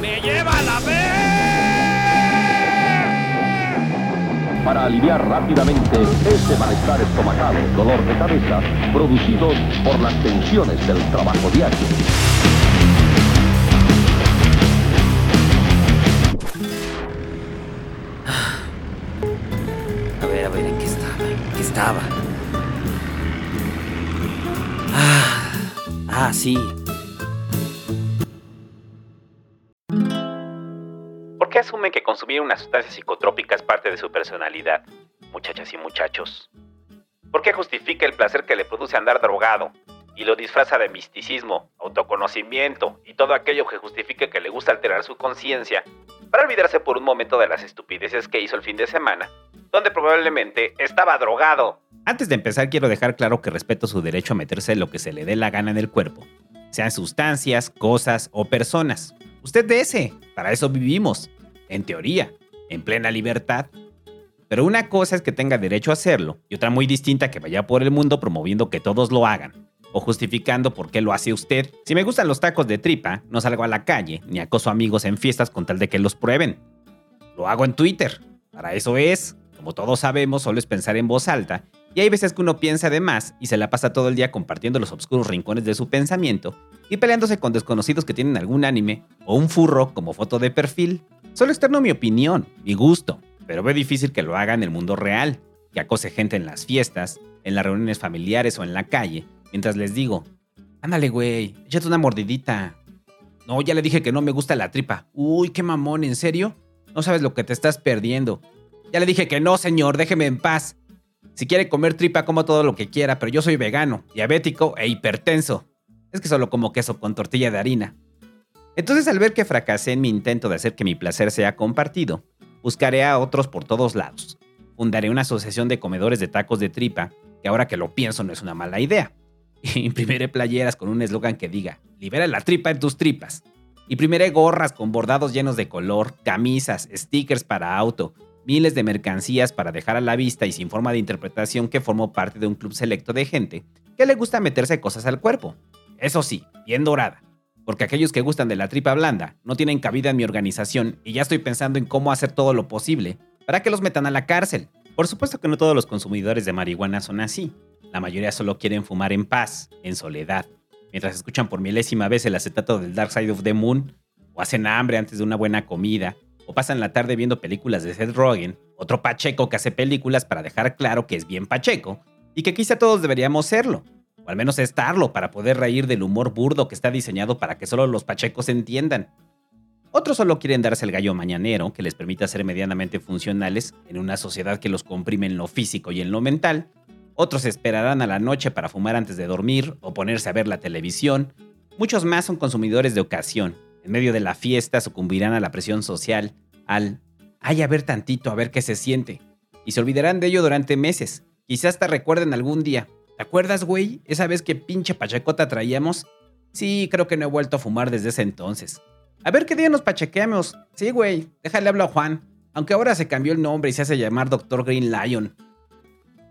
¡Me lleva la vez! para aliviar rápidamente ese malestar estomacal, dolor de cabeza, producidos por las tensiones del trabajo diario. ¿Por qué asumen que consumir una sustancia psicotrópica es parte de su personalidad, muchachas y muchachos? ¿Por qué justifica el placer que le produce andar drogado y lo disfraza de misticismo, autoconocimiento y todo aquello que justifique que le gusta alterar su conciencia para olvidarse por un momento de las estupideces que hizo el fin de semana, donde probablemente estaba drogado? Antes de empezar, quiero dejar claro que respeto su derecho a meterse lo que se le dé la gana en el cuerpo, sean sustancias, cosas o personas. Usted de para eso vivimos, en teoría, en plena libertad. Pero una cosa es que tenga derecho a hacerlo y otra muy distinta que vaya por el mundo promoviendo que todos lo hagan o justificando por qué lo hace usted. Si me gustan los tacos de tripa, no salgo a la calle ni acoso amigos en fiestas con tal de que los prueben. Lo hago en Twitter. Para eso es. Como todos sabemos, solo es pensar en voz alta y hay veces que uno piensa de más y se la pasa todo el día compartiendo los oscuros rincones de su pensamiento y peleándose con desconocidos que tienen algún anime o un furro como foto de perfil. Solo externo mi opinión, mi gusto, pero veo difícil que lo haga en el mundo real, que acose gente en las fiestas, en las reuniones familiares o en la calle, mientras les digo, ándale güey, échate una mordidita. No, ya le dije que no me gusta la tripa. Uy, qué mamón, ¿en serio? No sabes lo que te estás perdiendo. Ya le dije que no, señor, déjeme en paz. Si quiere comer tripa, como todo lo que quiera, pero yo soy vegano, diabético e hipertenso. Es que solo como queso con tortilla de harina. Entonces al ver que fracasé en mi intento de hacer que mi placer sea compartido, buscaré a otros por todos lados. Fundaré una asociación de comedores de tacos de tripa, que ahora que lo pienso no es una mala idea. Imprimiré playeras con un eslogan que diga, libera la tripa en tus tripas. Imprimiré gorras con bordados llenos de color, camisas, stickers para auto, miles de mercancías para dejar a la vista y sin forma de interpretación que formo parte de un club selecto de gente que le gusta meterse cosas al cuerpo. Eso sí, bien dorada, porque aquellos que gustan de la tripa blanda no tienen cabida en mi organización y ya estoy pensando en cómo hacer todo lo posible para que los metan a la cárcel. Por supuesto que no todos los consumidores de marihuana son así. La mayoría solo quieren fumar en paz, en soledad, mientras escuchan por milésima vez el acetato del Dark Side of the Moon, o hacen hambre antes de una buena comida, o pasan la tarde viendo películas de Seth Rogen, otro Pacheco que hace películas para dejar claro que es bien Pacheco, y que quizá todos deberíamos serlo, o al menos estarlo para poder reír del humor burdo que está diseñado para que solo los Pachecos entiendan. Otros solo quieren darse el gallo mañanero que les permita ser medianamente funcionales en una sociedad que los comprime en lo físico y en lo mental. Otros esperarán a la noche para fumar antes de dormir o ponerse a ver la televisión. Muchos más son consumidores de ocasión, en medio de la fiesta sucumbirán a la presión social, al ay a ver tantito, a ver qué se siente, y se olvidarán de ello durante meses. Quizás te recuerden algún día. ¿Te acuerdas, güey? Esa vez que pinche pachacota traíamos. Sí, creo que no he vuelto a fumar desde ese entonces. A ver qué día nos pachequeamos. Sí, güey, déjale hablar a Juan. Aunque ahora se cambió el nombre y se hace llamar Dr. Green Lion.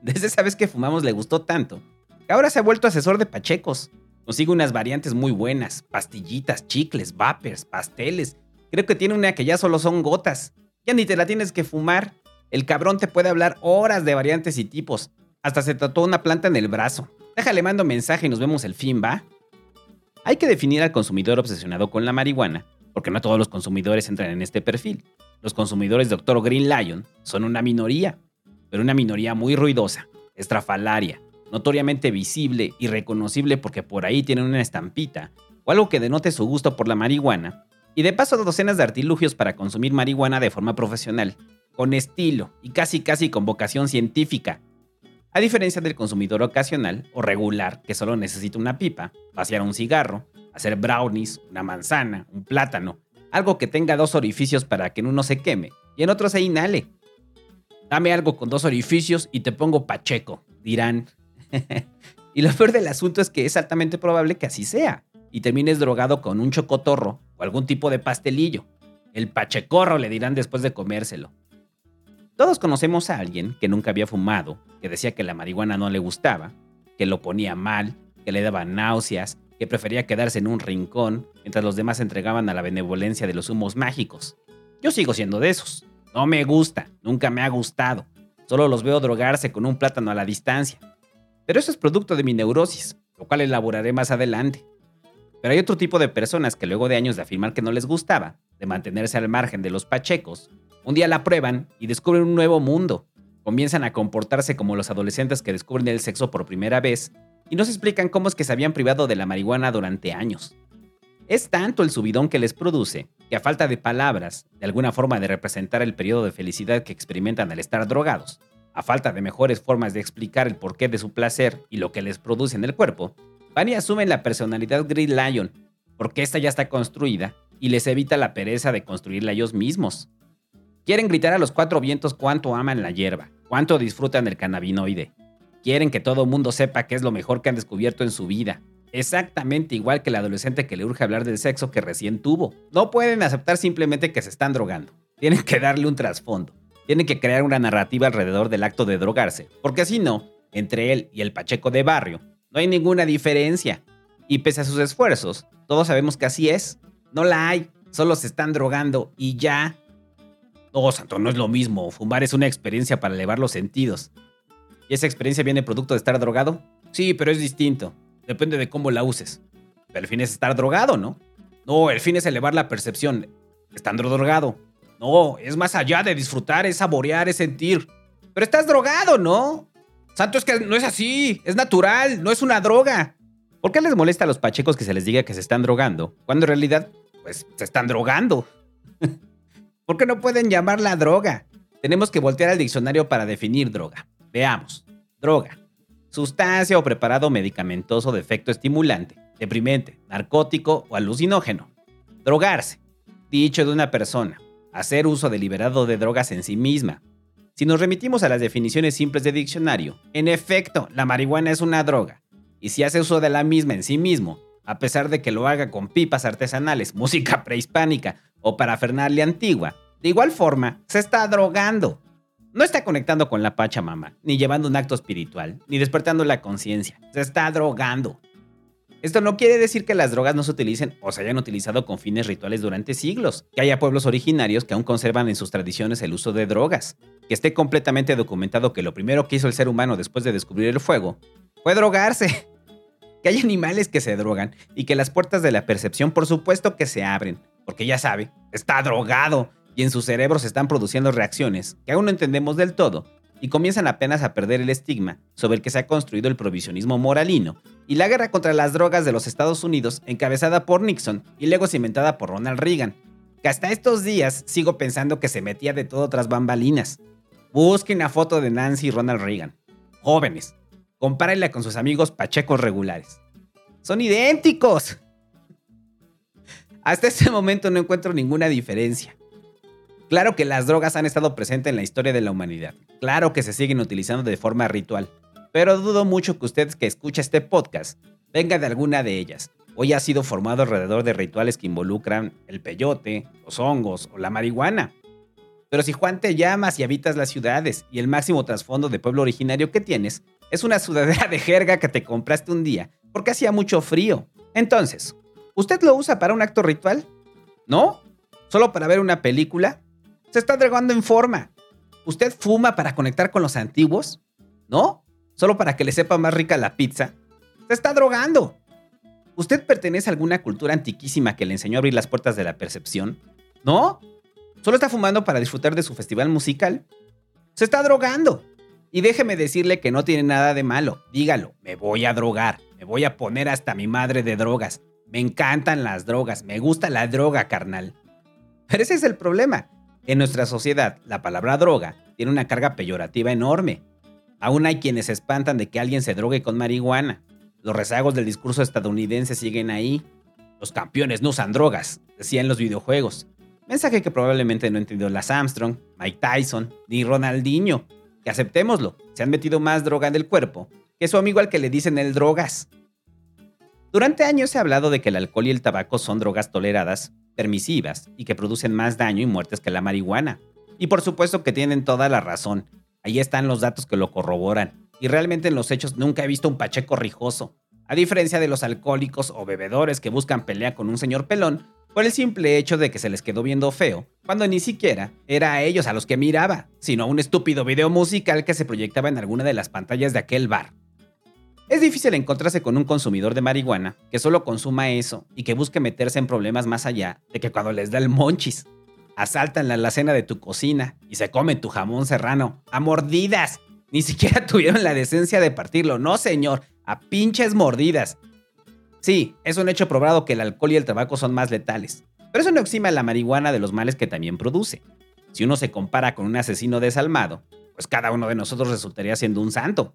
Desde esa vez que fumamos le gustó tanto, que ahora se ha vuelto asesor de pachecos. Consigue unas variantes muy buenas, pastillitas, chicles, vapers, pasteles. Creo que tiene una que ya solo son gotas. Ya ni te la tienes que fumar. El cabrón te puede hablar horas de variantes y tipos. Hasta se tatuó una planta en el brazo. Déjale mando mensaje y nos vemos el fin, ¿va? Hay que definir al consumidor obsesionado con la marihuana, porque no todos los consumidores entran en este perfil. Los consumidores Dr. Green Lion son una minoría, pero una minoría muy ruidosa, estrafalaria, notoriamente visible y reconocible porque por ahí tienen una estampita o algo que denote su gusto por la marihuana, y de paso docenas de artilugios para consumir marihuana de forma profesional, con estilo y casi casi con vocación científica. A diferencia del consumidor ocasional o regular que solo necesita una pipa, vaciar un cigarro, hacer brownies, una manzana, un plátano, algo que tenga dos orificios para que en uno se queme y en otro se inhale. Dame algo con dos orificios y te pongo pacheco, dirán y lo peor del asunto es que es altamente probable que así sea, y termines drogado con un chocotorro o algún tipo de pastelillo. El pachecorro le dirán después de comérselo. Todos conocemos a alguien que nunca había fumado, que decía que la marihuana no le gustaba, que lo ponía mal, que le daban náuseas, que prefería quedarse en un rincón mientras los demás se entregaban a la benevolencia de los humos mágicos. Yo sigo siendo de esos. No me gusta, nunca me ha gustado. Solo los veo drogarse con un plátano a la distancia. Pero eso es producto de mi neurosis, lo cual elaboraré más adelante. Pero hay otro tipo de personas que luego de años de afirmar que no les gustaba, de mantenerse al margen de los pachecos, un día la prueban y descubren un nuevo mundo. Comienzan a comportarse como los adolescentes que descubren el sexo por primera vez y nos explican cómo es que se habían privado de la marihuana durante años. Es tanto el subidón que les produce que a falta de palabras, de alguna forma de representar el periodo de felicidad que experimentan al estar drogados, a falta de mejores formas de explicar el porqué de su placer y lo que les produce en el cuerpo, van y asumen la personalidad Green Lion, porque esta ya está construida y les evita la pereza de construirla ellos mismos. Quieren gritar a los cuatro vientos cuánto aman la hierba, cuánto disfrutan el cannabinoide. Quieren que todo mundo sepa que es lo mejor que han descubierto en su vida. Exactamente igual que el adolescente que le urge hablar del sexo que recién tuvo. No pueden aceptar simplemente que se están drogando. Tienen que darle un trasfondo. Tienen que crear una narrativa alrededor del acto de drogarse. Porque si no, entre él y el Pacheco de barrio, no hay ninguna diferencia. Y pese a sus esfuerzos, todos sabemos que así es. No la hay. Solo se están drogando y ya. No, Santo, no es lo mismo. Fumar es una experiencia para elevar los sentidos. ¿Y esa experiencia viene producto de estar drogado? Sí, pero es distinto. Depende de cómo la uses. El fin es estar drogado, ¿no? No, el fin es elevar la percepción. Estando drogado. No, es más allá de disfrutar, es saborear, es sentir. Pero estás drogado, ¿no? Santo, es que no es así, es natural, no es una droga. ¿Por qué les molesta a los pachecos que se les diga que se están drogando, cuando en realidad, pues, se están drogando? ¿Por qué no pueden llamarla droga? Tenemos que voltear al diccionario para definir droga. Veamos. Droga. Sustancia o preparado medicamentoso de efecto estimulante, deprimente, narcótico o alucinógeno. Drogarse. Dicho de una persona. Hacer uso deliberado de drogas en sí misma, si nos remitimos a las definiciones simples de diccionario, en efecto, la marihuana es una droga, y si hace uso de la misma en sí mismo, a pesar de que lo haga con pipas artesanales, música prehispánica o parafernalia antigua, de igual forma, se está drogando. No está conectando con la Pachamama, ni llevando un acto espiritual, ni despertando la conciencia. Se está drogando. Esto no quiere decir que las drogas no se utilicen o se hayan utilizado con fines rituales durante siglos, que haya pueblos originarios que aún conservan en sus tradiciones el uso de drogas, que esté completamente documentado que lo primero que hizo el ser humano después de descubrir el fuego fue drogarse, que hay animales que se drogan y que las puertas de la percepción por supuesto que se abren, porque ya sabe, está drogado y en su cerebro se están produciendo reacciones que aún no entendemos del todo y comienzan apenas a perder el estigma sobre el que se ha construido el provisionismo moralino y la guerra contra las drogas de los Estados Unidos encabezada por Nixon y luego cimentada por Ronald Reagan, que hasta estos días sigo pensando que se metía de todo tras bambalinas. Busquen la foto de Nancy y Ronald Reagan. Jóvenes. Compárenla con sus amigos pachecos regulares. Son idénticos. Hasta este momento no encuentro ninguna diferencia. Claro que las drogas han estado presentes en la historia de la humanidad. Claro que se siguen utilizando de forma ritual pero dudo mucho que usted que escucha este podcast venga de alguna de ellas ya ha sido formado alrededor de rituales que involucran el peyote, los hongos o la marihuana. Pero si Juan te llamas y habitas las ciudades y el máximo trasfondo de pueblo originario que tienes es una sudadera de jerga que te compraste un día porque hacía mucho frío. Entonces, ¿usted lo usa para un acto ritual? ¿No? ¿Solo para ver una película? Se está drogando en forma. ¿Usted fuma para conectar con los antiguos? ¿No? solo para que le sepa más rica la pizza, se está drogando. ¿Usted pertenece a alguna cultura antiquísima que le enseñó a abrir las puertas de la percepción? ¿No? ¿Solo está fumando para disfrutar de su festival musical? Se está drogando. Y déjeme decirle que no tiene nada de malo. Dígalo, me voy a drogar. Me voy a poner hasta mi madre de drogas. Me encantan las drogas. Me gusta la droga, carnal. Pero ese es el problema. En nuestra sociedad, la palabra droga tiene una carga peyorativa enorme. Aún hay quienes se espantan de que alguien se drogue con marihuana. Los rezagos del discurso estadounidense siguen ahí. Los campeones no usan drogas, decían los videojuegos. Mensaje que probablemente no entendió las Armstrong, Mike Tyson ni Ronaldinho. Que aceptémoslo, se han metido más droga en el cuerpo que su amigo al que le dicen el drogas. Durante años se ha hablado de que el alcohol y el tabaco son drogas toleradas, permisivas y que producen más daño y muertes que la marihuana. Y por supuesto que tienen toda la razón, Ahí están los datos que lo corroboran. Y realmente en los hechos nunca he visto un Pacheco rijoso. a diferencia de los alcohólicos o bebedores que buscan pelea con un señor pelón por el simple hecho de que se les quedó viendo feo, cuando ni siquiera era a ellos a los que miraba, sino a un estúpido video musical que se proyectaba en alguna de las pantallas de aquel bar. Es difícil encontrarse con un consumidor de marihuana que solo consuma eso y que busque meterse en problemas más allá de que cuando les da el monchis. Asaltan la alacena de tu cocina y se comen tu jamón serrano a mordidas. Ni siquiera tuvieron la decencia de partirlo, no señor, a pinches mordidas. Sí, es un hecho probado que el alcohol y el tabaco son más letales, pero eso no exima la marihuana de los males que también produce. Si uno se compara con un asesino desalmado, pues cada uno de nosotros resultaría siendo un santo.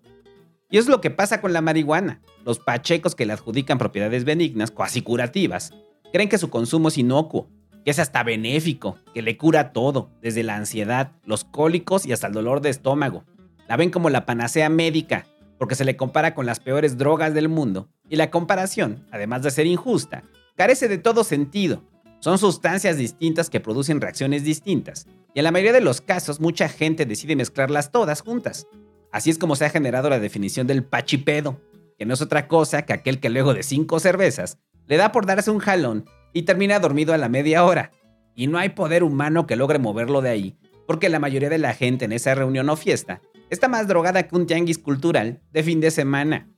Y es lo que pasa con la marihuana. Los pachecos que le adjudican propiedades benignas, cuasi curativas, creen que su consumo es inocuo, que es hasta benéfico, que le cura todo, desde la ansiedad, los cólicos y hasta el dolor de estómago. La ven como la panacea médica, porque se le compara con las peores drogas del mundo, y la comparación, además de ser injusta, carece de todo sentido. Son sustancias distintas que producen reacciones distintas, y en la mayoría de los casos mucha gente decide mezclarlas todas juntas. Así es como se ha generado la definición del pachipedo, que no es otra cosa que aquel que luego de cinco cervezas le da por darse un jalón y termina dormido a la media hora. Y no hay poder humano que logre moverlo de ahí, porque la mayoría de la gente en esa reunión o fiesta está más drogada que un tianguis cultural de fin de semana.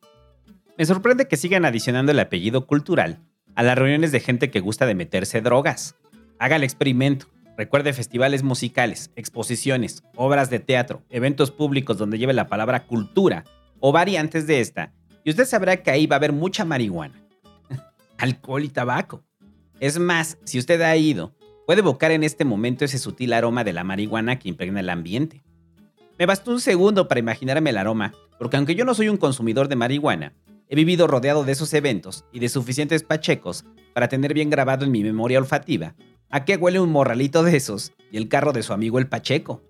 Me sorprende que sigan adicionando el apellido cultural a las reuniones de gente que gusta de meterse drogas. Haga el experimento. Recuerde festivales musicales, exposiciones, obras de teatro, eventos públicos donde lleve la palabra cultura o variantes de esta, y usted sabrá que ahí va a haber mucha marihuana, alcohol y tabaco. Es más, si usted ha ido, puede evocar en este momento ese sutil aroma de la marihuana que impregna el ambiente. Me bastó un segundo para imaginarme el aroma, porque aunque yo no soy un consumidor de marihuana, he vivido rodeado de esos eventos y de suficientes pachecos para tener bien grabado en mi memoria olfativa a qué huele un morralito de esos y el carro de su amigo el Pacheco.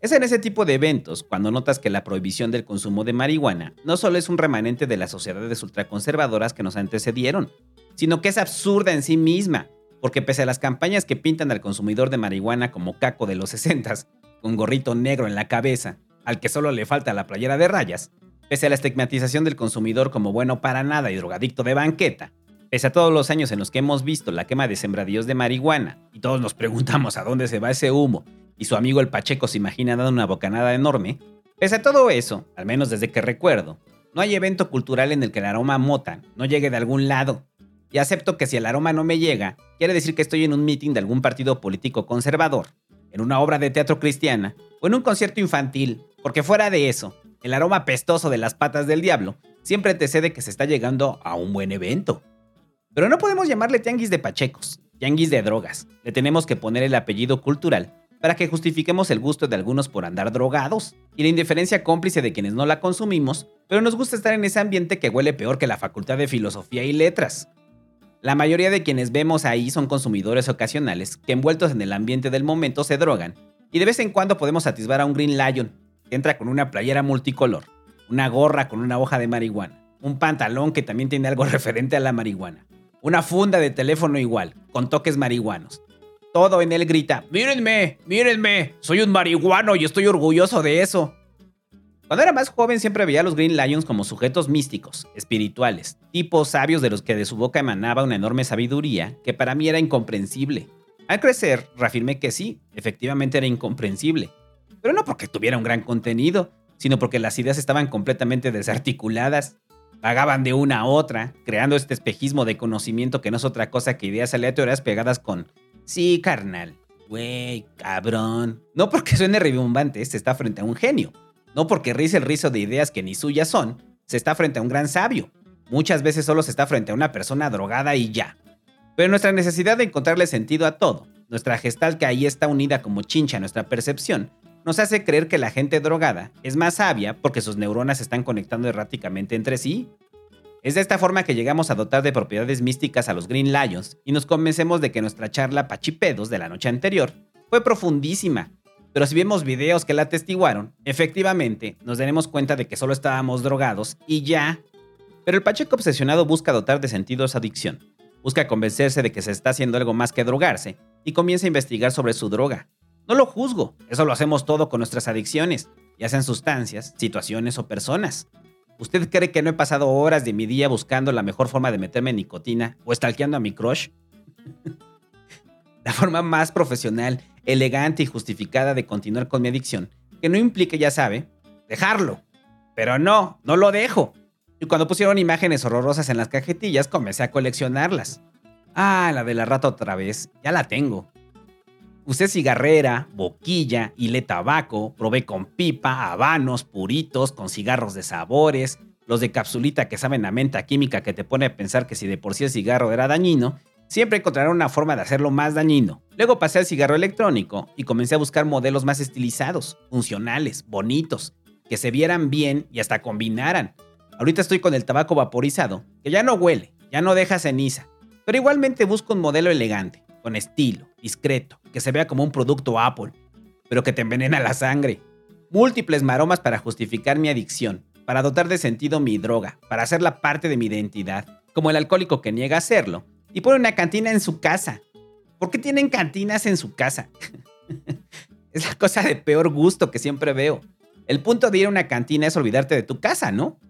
Es en ese tipo de eventos cuando notas que la prohibición del consumo de marihuana no solo es un remanente de las sociedades ultraconservadoras que nos antecedieron, sino que es absurda en sí misma, porque pese a las campañas que pintan al consumidor de marihuana como caco de los 60 con gorrito negro en la cabeza, al que solo le falta la playera de rayas, pese a la estigmatización del consumidor como bueno para nada y drogadicto de banqueta, pese a todos los años en los que hemos visto la quema de sembradíos de marihuana y todos nos preguntamos a dónde se va ese humo y su amigo el Pacheco se imagina dando una bocanada enorme, pese a todo eso, al menos desde que recuerdo, no hay evento cultural en el que el aroma mota no llegue de algún lado. Y acepto que si el aroma no me llega, quiere decir que estoy en un meeting de algún partido político conservador, en una obra de teatro cristiana o en un concierto infantil, porque fuera de eso, el aroma pestoso de las patas del diablo siempre te cede que se está llegando a un buen evento. Pero no podemos llamarle tianguis de pachecos, tianguis de drogas. Le tenemos que poner el apellido cultural para que justifiquemos el gusto de algunos por andar drogados y la indiferencia cómplice de quienes no la consumimos, pero nos gusta estar en ese ambiente que huele peor que la Facultad de Filosofía y Letras. La mayoría de quienes vemos ahí son consumidores ocasionales que envueltos en el ambiente del momento se drogan y de vez en cuando podemos atisbar a un Green Lion que entra con una playera multicolor, una gorra con una hoja de marihuana, un pantalón que también tiene algo referente a la marihuana, una funda de teléfono igual, con toques marihuanos. Todo en él grita, mírenme, mírenme, soy un marihuano y estoy orgulloso de eso. Cuando era más joven siempre veía a los Green Lions como sujetos místicos, espirituales, tipos sabios de los que de su boca emanaba una enorme sabiduría que para mí era incomprensible. Al crecer, reafirmé que sí, efectivamente era incomprensible, pero no porque tuviera un gran contenido, sino porque las ideas estaban completamente desarticuladas, vagaban de una a otra, creando este espejismo de conocimiento que no es otra cosa que ideas aleatorias pegadas con, sí, carnal, güey, cabrón. No porque suene rimbombante, se está frente a un genio, no porque rice el rizo de ideas que ni suyas son, se está frente a un gran sabio. Muchas veces solo se está frente a una persona drogada y ya. Pero nuestra necesidad de encontrarle sentido a todo, nuestra gestal que ahí está unida como chincha a nuestra percepción, nos hace creer que la gente drogada es más sabia porque sus neuronas se están conectando erráticamente entre sí. Es de esta forma que llegamos a dotar de propiedades místicas a los Green Lions y nos convencemos de que nuestra charla pachipedos de la noche anterior fue profundísima pero si vemos videos que la atestiguaron, efectivamente nos daremos cuenta de que solo estábamos drogados y ya. Pero el Pacheco obsesionado busca dotar de sentido esa adicción. Busca convencerse de que se está haciendo algo más que drogarse y comienza a investigar sobre su droga. No lo juzgo, eso lo hacemos todo con nuestras adicciones, ya sean sustancias, situaciones o personas. ¿Usted cree que no he pasado horas de mi día buscando la mejor forma de meterme nicotina o stalkeando a mi crush? la forma más profesional, elegante y justificada de continuar con mi adicción, que no implique, ya sabe, dejarlo. Pero no, no lo dejo. Y cuando pusieron imágenes horrorosas en las cajetillas, comencé a coleccionarlas. Ah, la de la rata otra vez, ya la tengo. Usé cigarrera, boquilla, le tabaco, probé con pipa, habanos, puritos, con cigarros de sabores, los de capsulita que saben a menta química que te pone a pensar que si de por sí el cigarro era dañino, siempre encontrarán una forma de hacerlo más dañino. Luego pasé al cigarro electrónico y comencé a buscar modelos más estilizados, funcionales, bonitos, que se vieran bien y hasta combinaran. Ahorita estoy con el tabaco vaporizado, que ya no huele, ya no deja ceniza, pero igualmente busco un modelo elegante, con estilo, discreto, que se vea como un producto Apple, pero que te envenena la sangre. Múltiples maromas para justificar mi adicción, para dotar de sentido mi droga, para hacerla parte de mi identidad, como el alcohólico que niega hacerlo y pone una cantina en su casa. ¿Por qué tienen cantinas en su casa? es la cosa de peor gusto que siempre veo. El punto de ir a una cantina es olvidarte de tu casa, ¿no?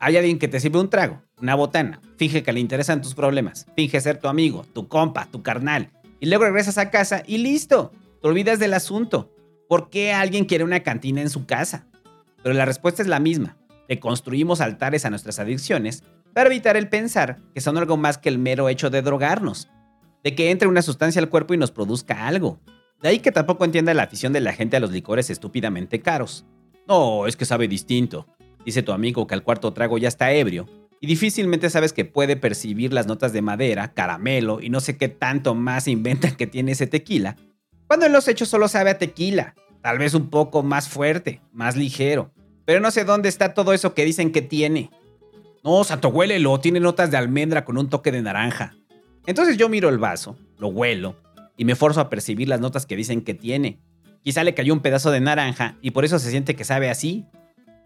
Hay alguien que te sirve un trago, una botana, finge que le interesan tus problemas, finge ser tu amigo, tu compa, tu carnal, y luego regresas a casa y listo, te olvidas del asunto. ¿Por qué alguien quiere una cantina en su casa? Pero la respuesta es la misma. Le construimos altares a nuestras adicciones para evitar el pensar que son algo más que el mero hecho de drogarnos, de que entre una sustancia al cuerpo y nos produzca algo. De ahí que tampoco entienda la afición de la gente a los licores estúpidamente caros. No, es que sabe distinto. Dice tu amigo que al cuarto trago ya está ebrio y difícilmente sabes que puede percibir las notas de madera, caramelo y no sé qué tanto más inventan que tiene ese tequila, cuando en los hechos solo sabe a tequila, tal vez un poco más fuerte, más ligero, pero no sé dónde está todo eso que dicen que tiene. No, Santo, huélelo, tiene notas de almendra con un toque de naranja. Entonces yo miro el vaso, lo huelo y me forzo a percibir las notas que dicen que tiene. Quizá le cayó un pedazo de naranja y por eso se siente que sabe así,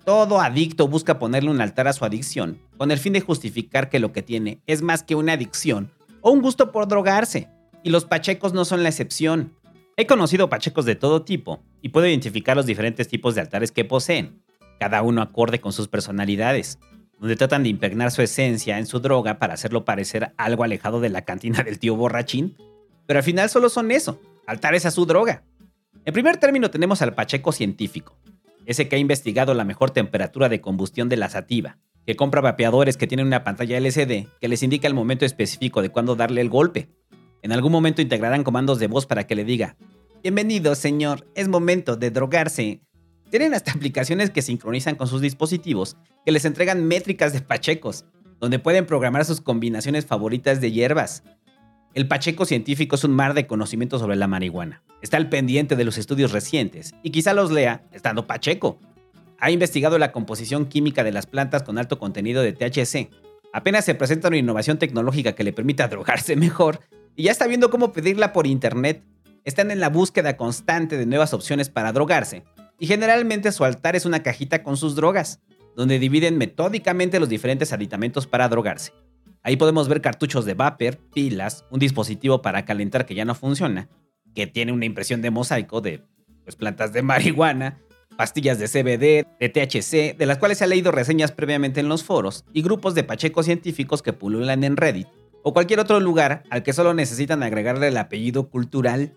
todo adicto busca ponerle un altar a su adicción, con el fin de justificar que lo que tiene es más que una adicción o un gusto por drogarse, y los pachecos no son la excepción. He conocido pachecos de todo tipo y puedo identificar los diferentes tipos de altares que poseen, cada uno acorde con sus personalidades, donde tratan de impregnar su esencia en su droga para hacerlo parecer algo alejado de la cantina del tío borrachín, pero al final solo son eso, altares a su droga. En primer término tenemos al pacheco científico, ese que ha investigado la mejor temperatura de combustión de la sativa, que compra vapeadores que tienen una pantalla LCD que les indica el momento específico de cuándo darle el golpe. En algún momento integrarán comandos de voz para que le diga, Bienvenido, señor, es momento de drogarse. Tienen hasta aplicaciones que sincronizan con sus dispositivos, que les entregan métricas de pachecos, donde pueden programar sus combinaciones favoritas de hierbas. El pacheco científico es un mar de conocimiento sobre la marihuana. Está al pendiente de los estudios recientes y quizá los lea estando pacheco. Ha investigado la composición química de las plantas con alto contenido de THC. Apenas se presenta una innovación tecnológica que le permita drogarse mejor y ya está viendo cómo pedirla por internet. Están en la búsqueda constante de nuevas opciones para drogarse y generalmente su altar es una cajita con sus drogas, donde dividen metódicamente los diferentes aditamentos para drogarse. Ahí podemos ver cartuchos de vapor, pilas, un dispositivo para calentar que ya no funciona, que tiene una impresión de mosaico de pues, plantas de marihuana, pastillas de CBD, de THC, de las cuales se ha leído reseñas previamente en los foros, y grupos de pachecos científicos que pululan en Reddit o cualquier otro lugar al que solo necesitan agregarle el apellido cultural.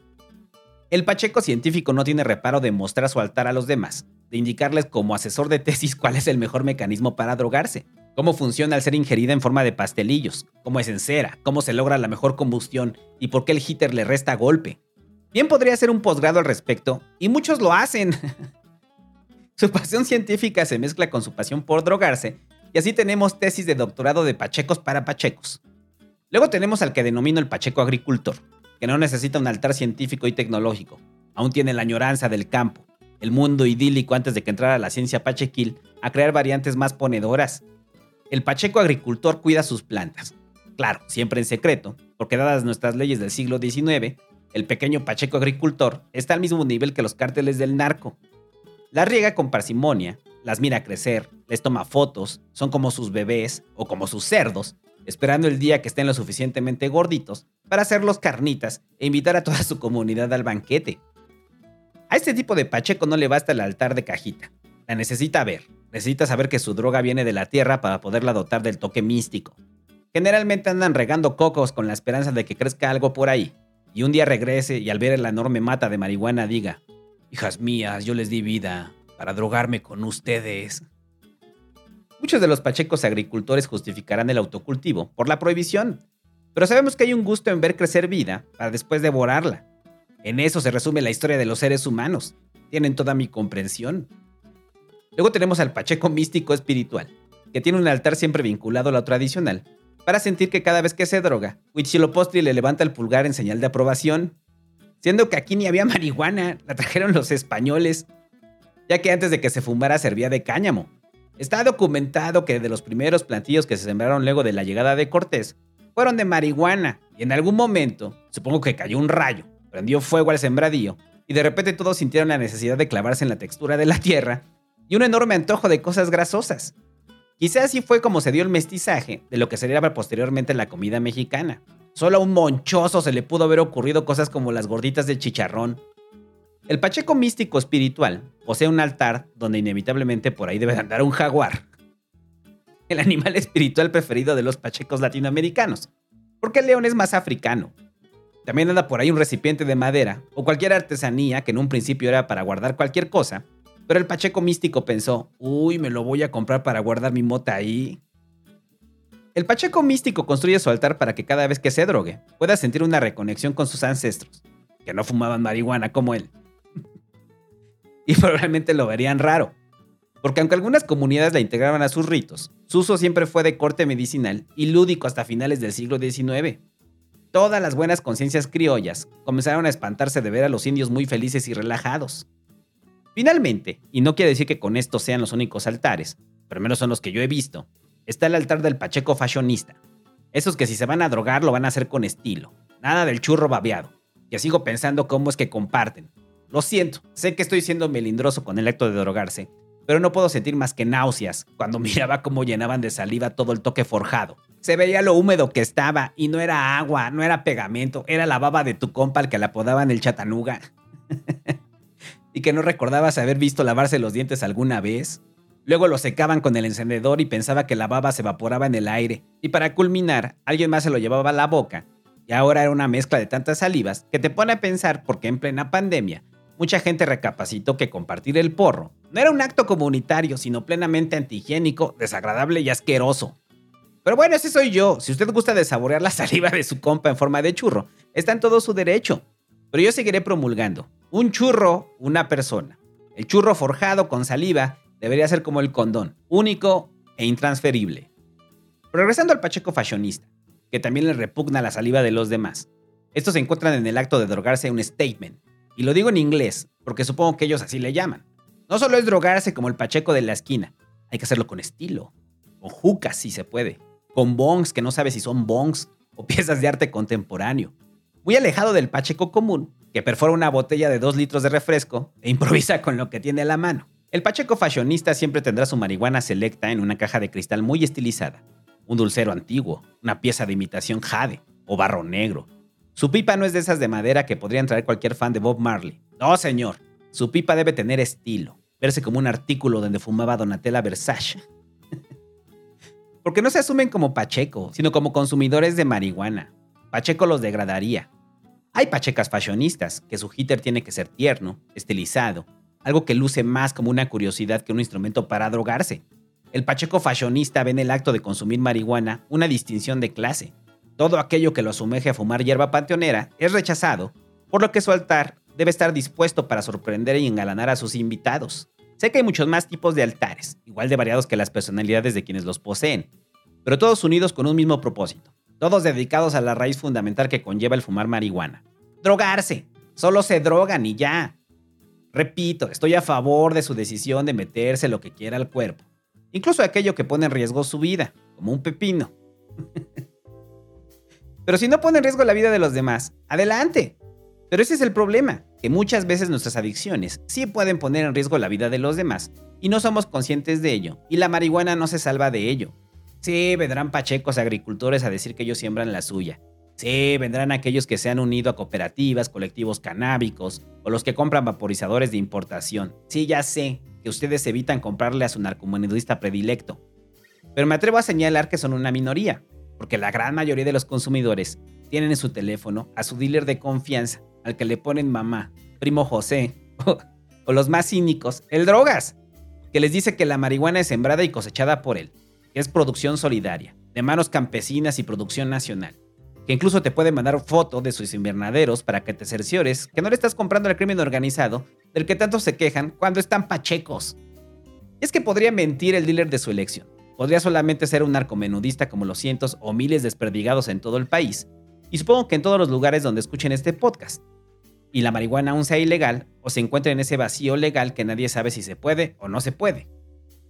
El pacheco científico no tiene reparo de mostrar su altar a los demás, de indicarles como asesor de tesis cuál es el mejor mecanismo para drogarse, cómo funciona al ser ingerida en forma de pastelillos, cómo es en cera, cómo se logra la mejor combustión y por qué el hitter le resta golpe. Bien podría hacer un posgrado al respecto, y muchos lo hacen. su pasión científica se mezcla con su pasión por drogarse, y así tenemos tesis de doctorado de pachecos para pachecos. Luego tenemos al que denomino el pacheco agricultor, que no necesita un altar científico y tecnológico, aún tiene la añoranza del campo, el mundo idílico antes de que entrara la ciencia pachequil a crear variantes más ponedoras el Pacheco agricultor cuida sus plantas. Claro, siempre en secreto, porque dadas nuestras leyes del siglo XIX, el pequeño Pacheco agricultor está al mismo nivel que los cárteles del narco. Las riega con parsimonia, las mira crecer, les toma fotos, son como sus bebés o como sus cerdos, esperando el día que estén lo suficientemente gorditos para hacerlos carnitas e invitar a toda su comunidad al banquete. A este tipo de Pacheco no le basta el altar de cajita, la necesita ver, necesita saber que su droga viene de la tierra para poderla dotar del toque místico. Generalmente andan regando cocos con la esperanza de que crezca algo por ahí, y un día regrese y al ver la enorme mata de marihuana diga, Hijas mías, yo les di vida para drogarme con ustedes. Muchos de los pachecos agricultores justificarán el autocultivo por la prohibición, pero sabemos que hay un gusto en ver crecer vida para después devorarla. En eso se resume la historia de los seres humanos. Tienen toda mi comprensión. Luego tenemos al pacheco místico espiritual, que tiene un altar siempre vinculado a lo tradicional, para sentir que cada vez que se droga, Huitzilopochtli le levanta el pulgar en señal de aprobación. Siendo que aquí ni había marihuana, la trajeron los españoles, ya que antes de que se fumara servía de cáñamo. Está documentado que de los primeros plantillos que se sembraron luego de la llegada de Cortés fueron de marihuana y en algún momento, supongo que cayó un rayo, prendió fuego al sembradío y de repente todos sintieron la necesidad de clavarse en la textura de la tierra y un enorme antojo de cosas grasosas. Quizás así fue como se dio el mestizaje de lo que sería posteriormente la comida mexicana. Solo a un monchoso se le pudo haber ocurrido cosas como las gorditas de chicharrón. El Pacheco místico espiritual posee un altar donde inevitablemente por ahí debe andar un jaguar. El animal espiritual preferido de los pachecos latinoamericanos, porque el león es más africano. También anda por ahí un recipiente de madera o cualquier artesanía que en un principio era para guardar cualquier cosa, pero el Pacheco místico pensó, uy, me lo voy a comprar para guardar mi mota ahí. El Pacheco místico construye su altar para que cada vez que se drogue pueda sentir una reconexión con sus ancestros, que no fumaban marihuana como él. y probablemente lo verían raro, porque aunque algunas comunidades la integraban a sus ritos, su uso siempre fue de corte medicinal y lúdico hasta finales del siglo XIX. Todas las buenas conciencias criollas comenzaron a espantarse de ver a los indios muy felices y relajados. Finalmente, y no quiere decir que con esto sean los únicos altares, pero menos son los que yo he visto, está el altar del Pacheco fashionista. Esos que si se van a drogar lo van a hacer con estilo, nada del churro babeado. Y sigo pensando cómo es que comparten. Lo siento, sé que estoy siendo melindroso con el acto de drogarse, pero no puedo sentir más que náuseas cuando miraba cómo llenaban de saliva todo el toque forjado. Se veía lo húmedo que estaba y no era agua, no era pegamento, era la baba de tu compa al que le apodaban el chatanuga. y que no recordabas haber visto lavarse los dientes alguna vez. Luego lo secaban con el encendedor y pensaba que la baba se evaporaba en el aire, y para culminar, alguien más se lo llevaba a la boca, y ahora era una mezcla de tantas salivas que te pone a pensar porque en plena pandemia, mucha gente recapacitó que compartir el porro no era un acto comunitario, sino plenamente antihigiénico, desagradable y asqueroso. Pero bueno, ese soy yo. Si usted gusta de saborear la saliva de su compa en forma de churro, está en todo su derecho. Pero yo seguiré promulgando. Un churro, una persona. El churro forjado con saliva debería ser como el condón, único e intransferible. Regresando al Pacheco fashionista, que también le repugna la saliva de los demás. Estos se encuentran en el acto de drogarse un statement. Y lo digo en inglés, porque supongo que ellos así le llaman. No solo es drogarse como el Pacheco de la esquina, hay que hacerlo con estilo. Con jucas si se puede. Con bongs que no sabe si son bongs o piezas de arte contemporáneo. Muy alejado del Pacheco común, que perfora una botella de 2 litros de refresco e improvisa con lo que tiene a la mano. El Pacheco fashionista siempre tendrá su marihuana selecta en una caja de cristal muy estilizada, un dulcero antiguo, una pieza de imitación jade o barro negro. Su pipa no es de esas de madera que podrían traer cualquier fan de Bob Marley. No, señor. Su pipa debe tener estilo, verse como un artículo donde fumaba Donatella Versace. Porque no se asumen como Pacheco, sino como consumidores de marihuana. Pacheco los degradaría. Hay pachecas fashionistas, que su hitter tiene que ser tierno, estilizado, algo que luce más como una curiosidad que un instrumento para drogarse. El pacheco fashionista ve en el acto de consumir marihuana una distinción de clase. Todo aquello que lo asumeje a fumar hierba panteonera es rechazado, por lo que su altar debe estar dispuesto para sorprender y engalanar a sus invitados. Sé que hay muchos más tipos de altares, igual de variados que las personalidades de quienes los poseen, pero todos unidos con un mismo propósito, todos dedicados a la raíz fundamental que conlleva el fumar marihuana. Drogarse. Solo se drogan y ya. Repito, estoy a favor de su decisión de meterse lo que quiera al cuerpo, incluso aquello que pone en riesgo su vida, como un pepino. Pero si no pone en riesgo la vida de los demás, adelante. Pero ese es el problema, que muchas veces nuestras adicciones sí pueden poner en riesgo la vida de los demás, y no somos conscientes de ello, y la marihuana no se salva de ello. Sí, vendrán pachecos agricultores a decir que ellos siembran la suya. Sí, vendrán aquellos que se han unido a cooperativas, colectivos canábicos o los que compran vaporizadores de importación. Sí, ya sé. que ustedes evitan comprarle a su narcomenudista predilecto. Pero me atrevo a señalar que son una minoría, porque la gran mayoría de los consumidores tienen en su teléfono a su dealer de confianza, al que le ponen mamá, primo José, o, los más cínicos, el drogas, que les dice que la marihuana es sembrada y cosechada por él, que es producción solidaria, de manos campesinas y producción nacional, que incluso te puede mandar foto de sus invernaderos para que te cerciores que no le estás comprando al crimen organizado del que tanto se quejan cuando están pachecos. Es que podría mentir el dealer de su elección. Podría solamente ser un narcomenudista como los cientos o miles desperdigados en todo el país, y supongo que en todos los lugares donde escuchen este podcast. Y la marihuana aún sea ilegal o se encuentra en ese vacío legal que nadie sabe si se puede o no se puede.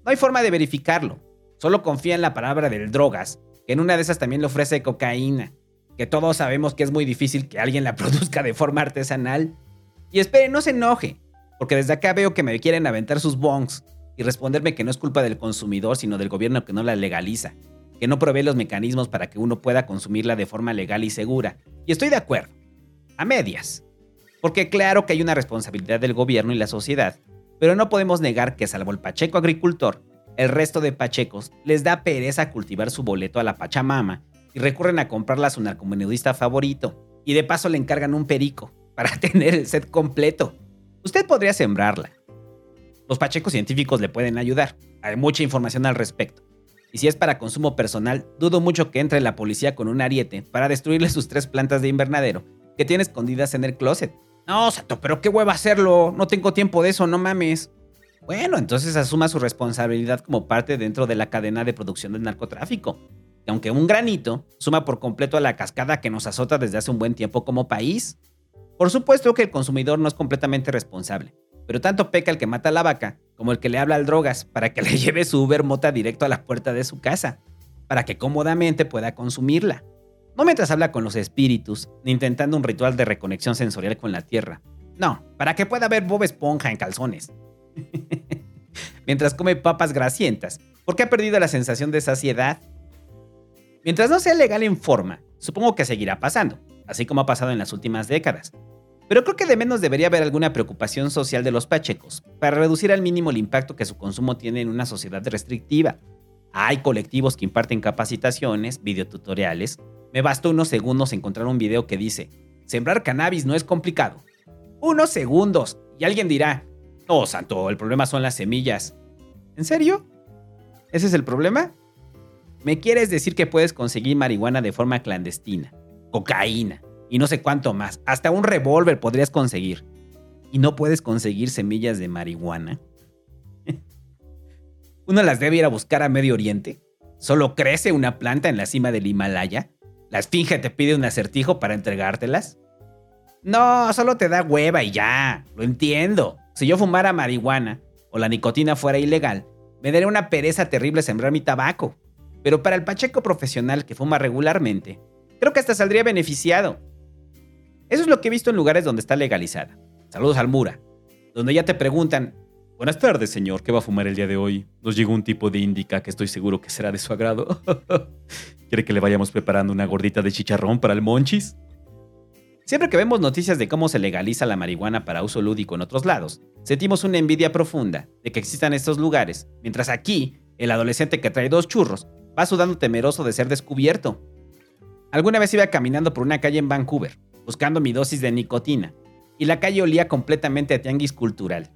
No hay forma de verificarlo. Solo confía en la palabra del drogas, que en una de esas también le ofrece cocaína, que todos sabemos que es muy difícil que alguien la produzca de forma artesanal. Y espere, no se enoje, porque desde acá veo que me quieren aventar sus bongs y responderme que no es culpa del consumidor, sino del gobierno que no la legaliza, que no provee los mecanismos para que uno pueda consumirla de forma legal y segura. Y estoy de acuerdo. A medias. Porque claro que hay una responsabilidad del gobierno y la sociedad, pero no podemos negar que salvo el pacheco agricultor, el resto de pachecos les da pereza cultivar su boleto a la Pachamama y recurren a comprarla a su narcomenudista favorito, y de paso le encargan un perico para tener el set completo. Usted podría sembrarla. Los pachecos científicos le pueden ayudar, hay mucha información al respecto. Y si es para consumo personal, dudo mucho que entre la policía con un ariete para destruirle sus tres plantas de invernadero que tiene escondidas en el closet. No, Sato, pero qué hueva hacerlo. No tengo tiempo de eso, no mames. Bueno, entonces asuma su responsabilidad como parte dentro de la cadena de producción del narcotráfico. Que aunque un granito suma por completo a la cascada que nos azota desde hace un buen tiempo como país. Por supuesto que el consumidor no es completamente responsable, pero tanto peca el que mata a la vaca como el que le habla al drogas para que le lleve su Uber mota directo a la puerta de su casa, para que cómodamente pueda consumirla. No mientras habla con los espíritus, ni intentando un ritual de reconexión sensorial con la tierra. No, para que pueda ver Bob Esponja en calzones. mientras come papas grasientas, porque ha perdido la sensación de saciedad. Mientras no sea legal en forma, supongo que seguirá pasando, así como ha pasado en las últimas décadas. Pero creo que de menos debería haber alguna preocupación social de los pachecos para reducir al mínimo el impacto que su consumo tiene en una sociedad restrictiva. Hay colectivos que imparten capacitaciones, videotutoriales, me bastó unos segundos encontrar un video que dice, sembrar cannabis no es complicado. Unos segundos. Y alguien dirá, oh santo, el problema son las semillas. ¿En serio? ¿Ese es el problema? ¿Me quieres decir que puedes conseguir marihuana de forma clandestina? Cocaína. Y no sé cuánto más. Hasta un revólver podrías conseguir. ¿Y no puedes conseguir semillas de marihuana? ¿Uno las debe ir a buscar a Medio Oriente? ¿Solo crece una planta en la cima del Himalaya? ¿La esfinge te pide un acertijo para entregártelas? No, solo te da hueva y ya. Lo entiendo. Si yo fumara marihuana o la nicotina fuera ilegal, me daría una pereza terrible sembrar mi tabaco. Pero para el pacheco profesional que fuma regularmente, creo que hasta saldría beneficiado. Eso es lo que he visto en lugares donde está legalizada. Saludos al Mura. Donde ya te preguntan, Buenas tardes, señor. ¿Qué va a fumar el día de hoy? Nos llegó un tipo de indica que estoy seguro que será de su agrado. ¿Quiere que le vayamos preparando una gordita de chicharrón para el monchis? Siempre que vemos noticias de cómo se legaliza la marihuana para uso lúdico en otros lados, sentimos una envidia profunda de que existan estos lugares, mientras aquí, el adolescente que trae dos churros va sudando temeroso de ser descubierto. Alguna vez iba caminando por una calle en Vancouver, buscando mi dosis de nicotina, y la calle olía completamente a tianguis cultural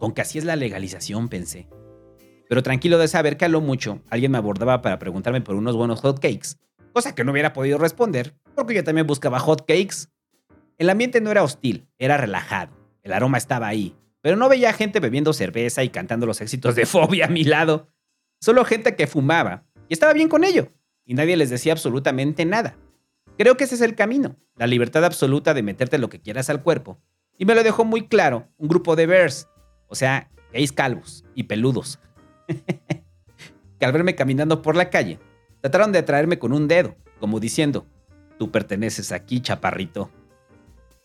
aunque así es la legalización, pensé. Pero tranquilo de saber que a lo mucho alguien me abordaba para preguntarme por unos buenos hotcakes, cosa que no hubiera podido responder porque yo también buscaba hotcakes. El ambiente no era hostil, era relajado. El aroma estaba ahí, pero no veía gente bebiendo cerveza y cantando los éxitos de Fobia a mi lado. Solo gente que fumaba y estaba bien con ello, y nadie les decía absolutamente nada. Creo que ese es el camino, la libertad absoluta de meterte lo que quieras al cuerpo. Y me lo dejó muy claro un grupo de bears o sea, gays calvos y peludos, que al verme caminando por la calle, trataron de atraerme con un dedo, como diciendo, tú perteneces aquí, chaparrito.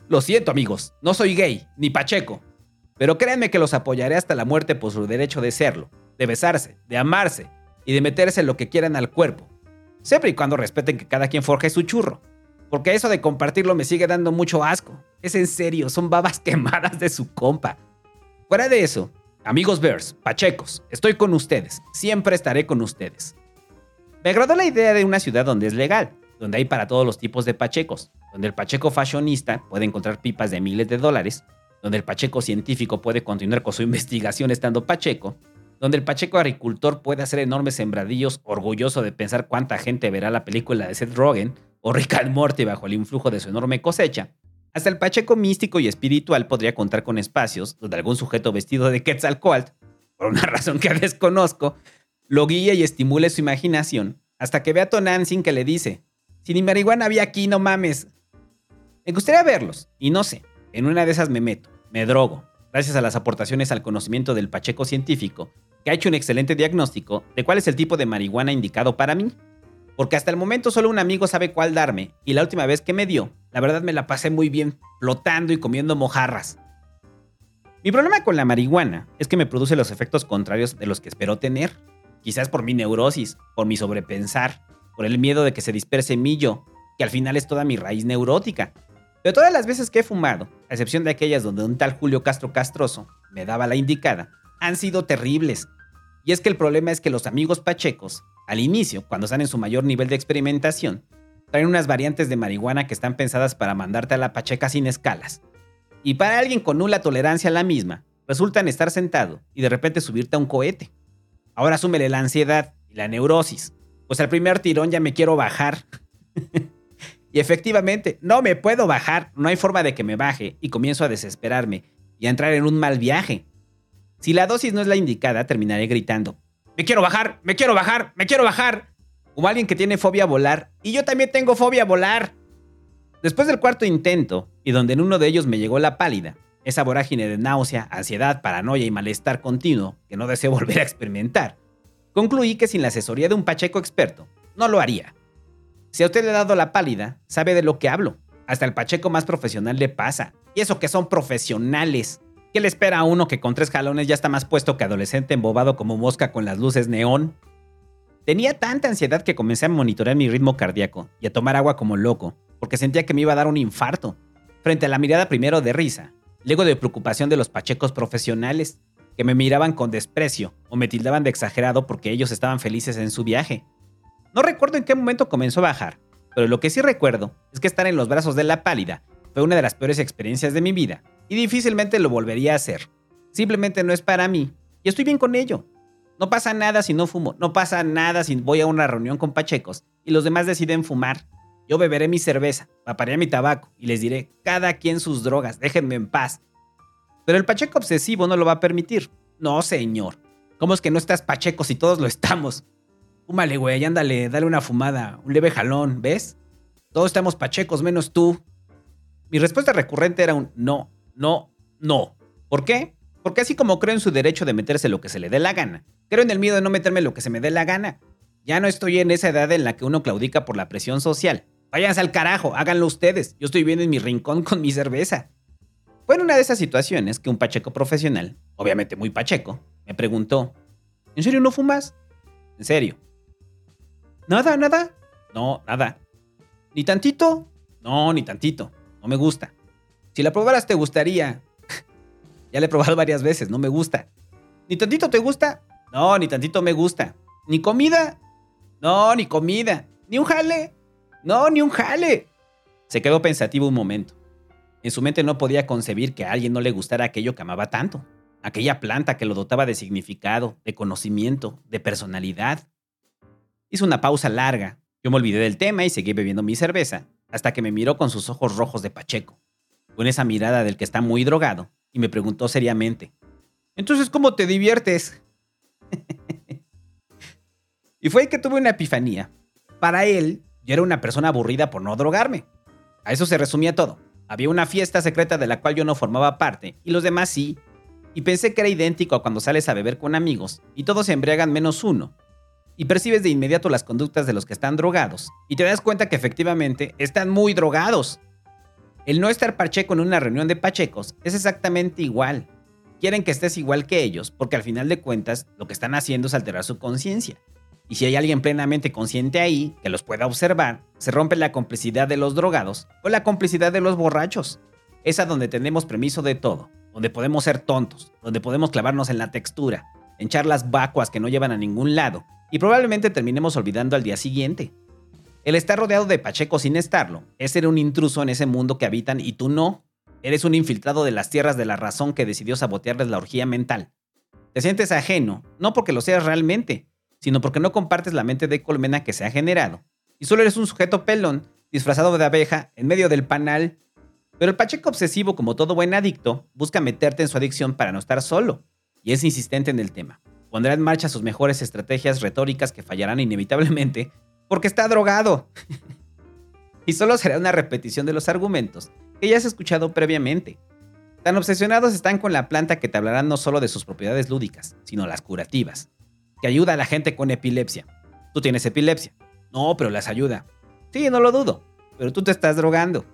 Lo siento, amigos, no soy gay, ni pacheco, pero créanme que los apoyaré hasta la muerte por su derecho de serlo, de besarse, de amarse y de meterse lo que quieran al cuerpo, siempre y cuando respeten que cada quien forje su churro. Porque eso de compartirlo me sigue dando mucho asco. Es en serio, son babas quemadas de su compa. Fuera de eso, Amigos Bears, Pachecos, estoy con ustedes. Siempre estaré con ustedes. Me agradó la idea de una ciudad donde es legal, donde hay para todos los tipos de pachecos, donde el pacheco fashionista puede encontrar pipas de miles de dólares, donde el pacheco científico puede continuar con su investigación estando pacheco, donde el pacheco agricultor puede hacer enormes sembradillos orgulloso de pensar cuánta gente verá la película de Seth Rogen o Rick and Morty bajo el influjo de su enorme cosecha, hasta el pacheco místico y espiritual podría contar con espacios donde algún sujeto vestido de Quetzalcoatl, por una razón que desconozco, lo guíe y estimule su imaginación hasta que vea a Tonantzin que le dice, si ni marihuana había aquí, no mames. Me gustaría verlos, y no sé, en una de esas me meto, me drogo, gracias a las aportaciones al conocimiento del Pacheco científico, que ha hecho un excelente diagnóstico de cuál es el tipo de marihuana indicado para mí. Porque hasta el momento solo un amigo sabe cuál darme, y la última vez que me dio, la verdad me la pasé muy bien, flotando y comiendo mojarras. Mi problema con la marihuana es que me produce los efectos contrarios de los que espero tener. Quizás por mi neurosis, por mi sobrepensar, por el miedo de que se disperse mi yo, que al final es toda mi raíz neurótica. Pero todas las veces que he fumado, a excepción de aquellas donde un tal Julio Castro Castroso me daba la indicada, han sido terribles. Y es que el problema es que los amigos pachecos, al inicio, cuando están en su mayor nivel de experimentación, traen unas variantes de marihuana que están pensadas para mandarte a la pacheca sin escalas. Y para alguien con nula tolerancia a la misma, resultan estar sentado y de repente subirte a un cohete. Ahora súmele la ansiedad y la neurosis. Pues al primer tirón ya me quiero bajar. y efectivamente, no me puedo bajar, no hay forma de que me baje y comienzo a desesperarme y a entrar en un mal viaje. Si la dosis no es la indicada, terminaré gritando, me quiero bajar, me quiero bajar, me quiero bajar. Como alguien que tiene fobia a volar. Y yo también tengo fobia a volar. Después del cuarto intento, y donde en uno de ellos me llegó la pálida, esa vorágine de náusea, ansiedad, paranoia y malestar continuo que no deseo volver a experimentar, concluí que sin la asesoría de un Pacheco experto, no lo haría. Si a usted le ha dado la pálida, sabe de lo que hablo. Hasta el Pacheco más profesional le pasa. Y eso que son profesionales. ¿Qué le espera a uno que con tres jalones ya está más puesto que adolescente embobado como mosca con las luces neón? Tenía tanta ansiedad que comencé a monitorear mi ritmo cardíaco y a tomar agua como loco, porque sentía que me iba a dar un infarto, frente a la mirada primero de risa, luego de preocupación de los pachecos profesionales, que me miraban con desprecio o me tildaban de exagerado porque ellos estaban felices en su viaje. No recuerdo en qué momento comenzó a bajar, pero lo que sí recuerdo es que estar en los brazos de la pálida fue una de las peores experiencias de mi vida y difícilmente lo volvería a hacer. Simplemente no es para mí y estoy bien con ello. No pasa nada si no fumo, no pasa nada si voy a una reunión con pachecos y los demás deciden fumar. Yo beberé mi cerveza, paparé mi tabaco y les diré, cada quien sus drogas, déjenme en paz. Pero el pacheco obsesivo no lo va a permitir. No, señor. ¿Cómo es que no estás pacheco si todos lo estamos? Fúmale, güey, ándale, dale una fumada, un leve jalón, ¿ves? Todos estamos pachecos, menos tú. Mi respuesta recurrente era un no, no, no. ¿Por qué? Porque así como creo en su derecho de meterse lo que se le dé la gana, creo en el miedo de no meterme lo que se me dé la gana. Ya no estoy en esa edad en la que uno claudica por la presión social. Váyanse al carajo, háganlo ustedes. Yo estoy bien en mi rincón con mi cerveza. Fue en una de esas situaciones que un pacheco profesional, obviamente muy pacheco, me preguntó, ¿En serio no fumas? ¿En serio? ¿Nada, nada? No, nada. ¿Ni tantito? No, ni tantito. No me gusta. Si la probaras te gustaría. ya la he probado varias veces, no me gusta. ¿Ni tantito te gusta? No, ni tantito me gusta. ¿Ni comida? No, ni comida. ¿Ni un jale? No, ni un jale. Se quedó pensativo un momento. En su mente no podía concebir que a alguien no le gustara aquello que amaba tanto, aquella planta que lo dotaba de significado, de conocimiento, de personalidad. Hizo una pausa larga. Yo me olvidé del tema y seguí bebiendo mi cerveza, hasta que me miró con sus ojos rojos de Pacheco, con esa mirada del que está muy drogado, y me preguntó seriamente, Entonces, ¿cómo te diviertes? y fue ahí que tuve una epifanía. Para él, yo era una persona aburrida por no drogarme. A eso se resumía todo. Había una fiesta secreta de la cual yo no formaba parte y los demás sí. Y pensé que era idéntico a cuando sales a beber con amigos y todos se embriagan menos uno. Y percibes de inmediato las conductas de los que están drogados y te das cuenta que efectivamente están muy drogados. El no estar pacheco en una reunión de pachecos es exactamente igual. Quieren que estés igual que ellos porque al final de cuentas lo que están haciendo es alterar su conciencia. Y si hay alguien plenamente consciente ahí, que los pueda observar, se rompe la complicidad de los drogados o la complicidad de los borrachos. Es a donde tenemos permiso de todo. donde podemos ser tontos, donde podemos clavarnos en la textura, en charlas vacuas que no llevan a ningún lado, y probablemente terminemos olvidando al día siguiente. El estar rodeado de Pacheco sin estarlo es ser un intruso en ese mundo que habitan y tú no. Eres un infiltrado de las tierras de la razón que decidió sabotearles la orgía mental. Te sientes ajeno, no porque lo seas realmente, sino porque no compartes la mente de colmena que se ha generado. Y solo eres un sujeto pelón, disfrazado de abeja, en medio del panal. Pero el Pacheco obsesivo, como todo buen adicto, busca meterte en su adicción para no estar solo. Y es insistente en el tema. Pondrá en marcha sus mejores estrategias retóricas que fallarán inevitablemente porque está drogado. y solo será una repetición de los argumentos que ya has escuchado previamente. Tan obsesionados están con la planta que te hablarán no solo de sus propiedades lúdicas, sino las curativas, que ayuda a la gente con epilepsia. Tú tienes epilepsia. No, pero las ayuda. Sí, no lo dudo, pero tú te estás drogando.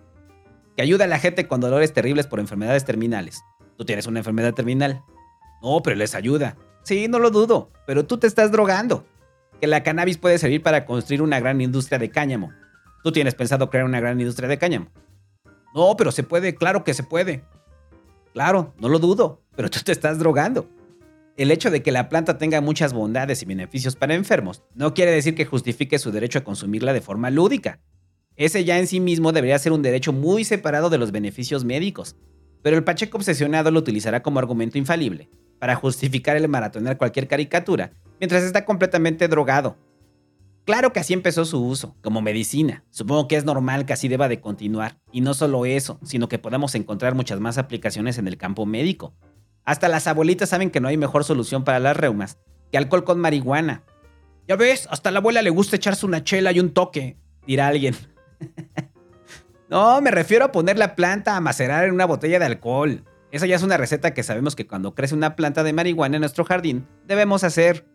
Que ayuda a la gente con dolores terribles por enfermedades terminales. Tú tienes una enfermedad terminal. No, pero les ayuda. Sí, no lo dudo, pero tú te estás drogando. Que la cannabis puede servir para construir una gran industria de cáñamo. Tú tienes pensado crear una gran industria de cáñamo. No, pero se puede, claro que se puede. Claro, no lo dudo, pero tú te estás drogando. El hecho de que la planta tenga muchas bondades y beneficios para enfermos no quiere decir que justifique su derecho a consumirla de forma lúdica. Ese ya en sí mismo debería ser un derecho muy separado de los beneficios médicos. Pero el Pacheco obsesionado lo utilizará como argumento infalible para justificar el maratonear cualquier caricatura mientras está completamente drogado. Claro que así empezó su uso, como medicina. Supongo que es normal que así deba de continuar. Y no solo eso, sino que podamos encontrar muchas más aplicaciones en el campo médico. Hasta las abuelitas saben que no hay mejor solución para las reumas que alcohol con marihuana. Ya ves, hasta la abuela le gusta echarse una chela y un toque, dirá alguien. no, me refiero a poner la planta a macerar en una botella de alcohol. Esa ya es una receta que sabemos que cuando crece una planta de marihuana en nuestro jardín, debemos hacer.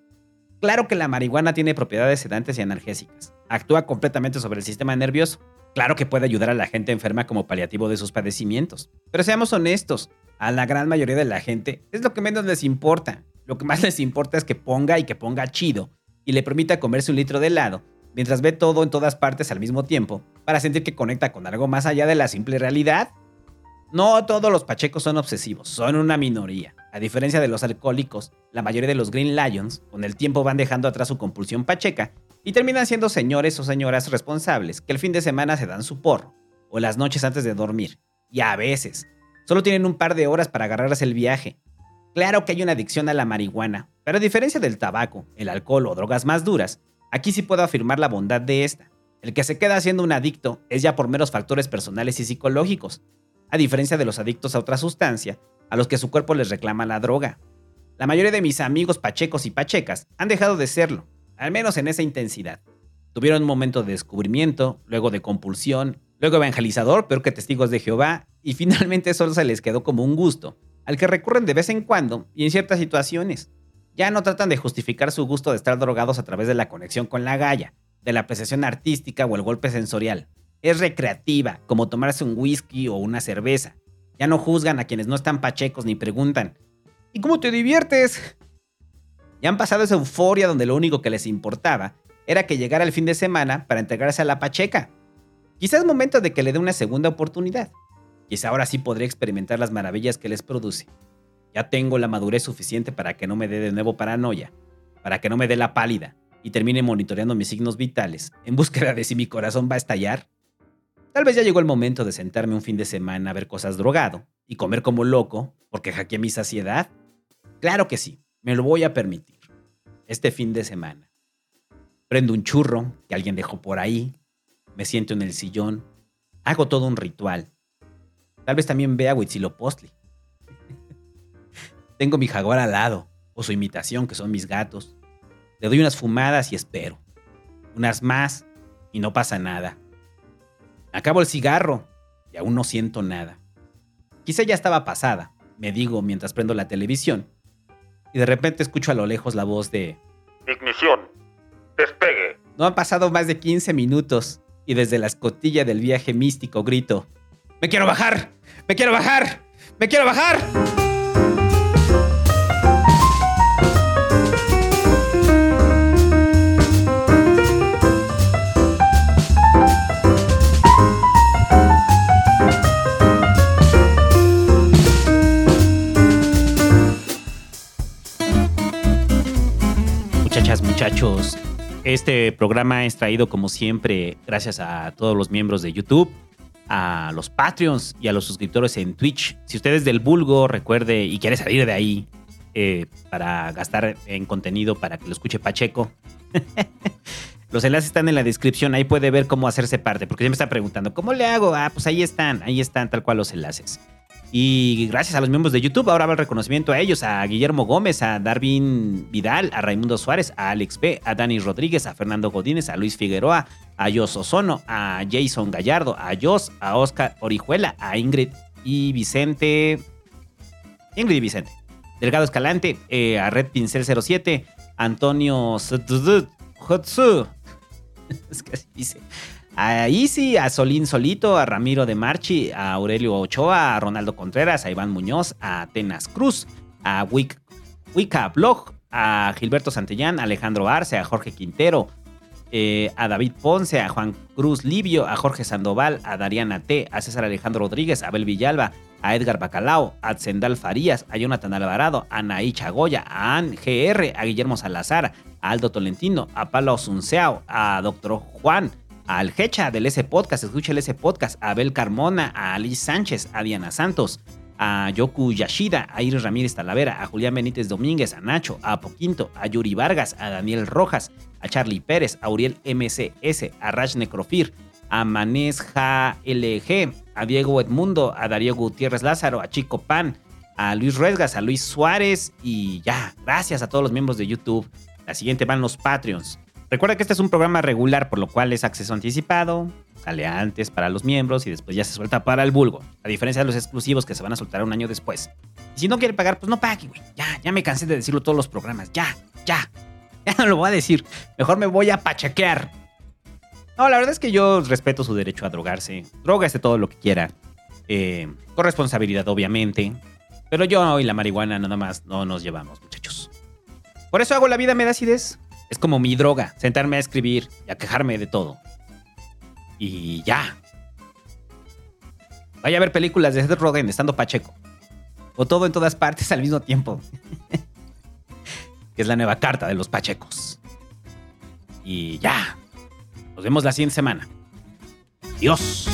Claro que la marihuana tiene propiedades sedantes y analgésicas. Actúa completamente sobre el sistema nervioso. Claro que puede ayudar a la gente enferma como paliativo de sus padecimientos. Pero seamos honestos, a la gran mayoría de la gente es lo que menos les importa. Lo que más les importa es que ponga y que ponga chido y le permita comerse un litro de helado mientras ve todo en todas partes al mismo tiempo para sentir que conecta con algo más allá de la simple realidad. No todos los pachecos son obsesivos, son una minoría. A diferencia de los alcohólicos, la mayoría de los Green Lions con el tiempo van dejando atrás su compulsión pacheca y terminan siendo señores o señoras responsables que el fin de semana se dan su porro o las noches antes de dormir. Y a veces, solo tienen un par de horas para agarrarse el viaje. Claro que hay una adicción a la marihuana, pero a diferencia del tabaco, el alcohol o drogas más duras, aquí sí puedo afirmar la bondad de esta. El que se queda siendo un adicto es ya por meros factores personales y psicológicos, a diferencia de los adictos a otra sustancia, a los que su cuerpo les reclama la droga. La mayoría de mis amigos pachecos y pachecas han dejado de serlo, al menos en esa intensidad. Tuvieron un momento de descubrimiento, luego de compulsión, luego evangelizador, peor que testigos de Jehová, y finalmente solo se les quedó como un gusto, al que recurren de vez en cuando y en ciertas situaciones. Ya no tratan de justificar su gusto de estar drogados a través de la conexión con la galla, de la apreciación artística o el golpe sensorial es recreativa, como tomarse un whisky o una cerveza. Ya no juzgan a quienes no están pachecos ni preguntan, ¿y cómo te diviertes? Ya han pasado esa euforia donde lo único que les importaba era que llegara el fin de semana para entregarse a la pacheca. Quizás es momento de que le dé una segunda oportunidad. Quizá ahora sí podré experimentar las maravillas que les produce. Ya tengo la madurez suficiente para que no me dé de nuevo paranoia, para que no me dé la pálida y termine monitoreando mis signos vitales en búsqueda de si mi corazón va a estallar Tal vez ya llegó el momento de sentarme un fin de semana a ver cosas drogado y comer como loco porque hackeé mi saciedad. Claro que sí, me lo voy a permitir. Este fin de semana. Prendo un churro que alguien dejó por ahí, me siento en el sillón, hago todo un ritual. Tal vez también vea Huitzilopochtli. Tengo mi jaguar al lado, o su imitación, que son mis gatos. Le doy unas fumadas y espero. Unas más y no pasa nada. Acabo el cigarro y aún no siento nada. Quizá ya estaba pasada, me digo mientras prendo la televisión, y de repente escucho a lo lejos la voz de... Ignición. Despegue. No han pasado más de 15 minutos y desde la escotilla del viaje místico grito, ¡Me quiero bajar! ¡Me quiero bajar! ¡Me quiero bajar! muchachos, este programa es traído como siempre gracias a todos los miembros de YouTube, a los Patreons y a los suscriptores en Twitch. Si usted es del vulgo, recuerde y quiere salir de ahí eh, para gastar en contenido para que lo escuche Pacheco. los enlaces están en la descripción, ahí puede ver cómo hacerse parte, porque me está preguntando, ¿cómo le hago? Ah, pues ahí están, ahí están tal cual los enlaces. Y gracias a los miembros de YouTube, ahora va el reconocimiento a ellos, a Guillermo Gómez, a Darwin Vidal, a Raimundo Suárez, a Alex B, a Dani Rodríguez, a Fernando Godínez, a Luis Figueroa, a Jos Osono, a Jason Gallardo, a Jos, a Oscar Orijuela, a Ingrid y Vicente. Ingrid y Vicente. Delgado Escalante, eh, a Red Pincel 07, Antonio Hotsu. es que así dice a Isi, a Solín Solito, a Ramiro de Marchi, a Aurelio Ochoa, a Ronaldo Contreras, a Iván Muñoz, a Atenas Cruz, a Wicca Blog, a Gilberto Santillán, a Alejandro Arce, a Jorge Quintero, eh, a David Ponce, a Juan Cruz Livio, a Jorge Sandoval, a Dariana T, a César Alejandro Rodríguez, a Abel Villalba, a Edgar Bacalao, a Zendal Farías, a Jonathan Alvarado, a Naí Chagoya, a Ann GR, a Guillermo Salazar, a Aldo Tolentino, a Palo Sunceao, a Doctor Juan, al Hecha del S Podcast, escucha el S Podcast, a Abel Carmona, a Alice Sánchez, a Diana Santos, a Yoku Yashida, a Iris Ramírez Talavera, a Julián Benítez Domínguez, a Nacho, a Poquinto, a Yuri Vargas, a Daniel Rojas, a Charlie Pérez, a Uriel MCS, a Raj Necrofir, a Manés LG, a Diego Edmundo, a Darío Gutiérrez Lázaro, a Chico Pan, a Luis Ruesgas, a Luis Suárez y ya, gracias a todos los miembros de YouTube. La siguiente van los Patreons. Recuerda que este es un programa regular, por lo cual es acceso anticipado, sale antes para los miembros y después ya se suelta para el vulgo, a diferencia de los exclusivos que se van a soltar un año después. Y si no quiere pagar, pues no pague, güey. Ya, ya me cansé de decirlo todos los programas. Ya, ya. Ya no lo voy a decir. Mejor me voy a pachequear. No, la verdad es que yo respeto su derecho a drogarse. Drogase todo lo que quiera. Eh, con responsabilidad, obviamente. Pero yo y la marihuana nada más no nos llevamos, muchachos. Por eso hago la vida me da. Es como mi droga, sentarme a escribir y a quejarme de todo. Y ya. Vaya a ver películas de Seth Rogen estando Pacheco. O todo en todas partes al mismo tiempo. que es la nueva carta de los Pachecos. Y ya. Nos vemos la siguiente semana. Dios.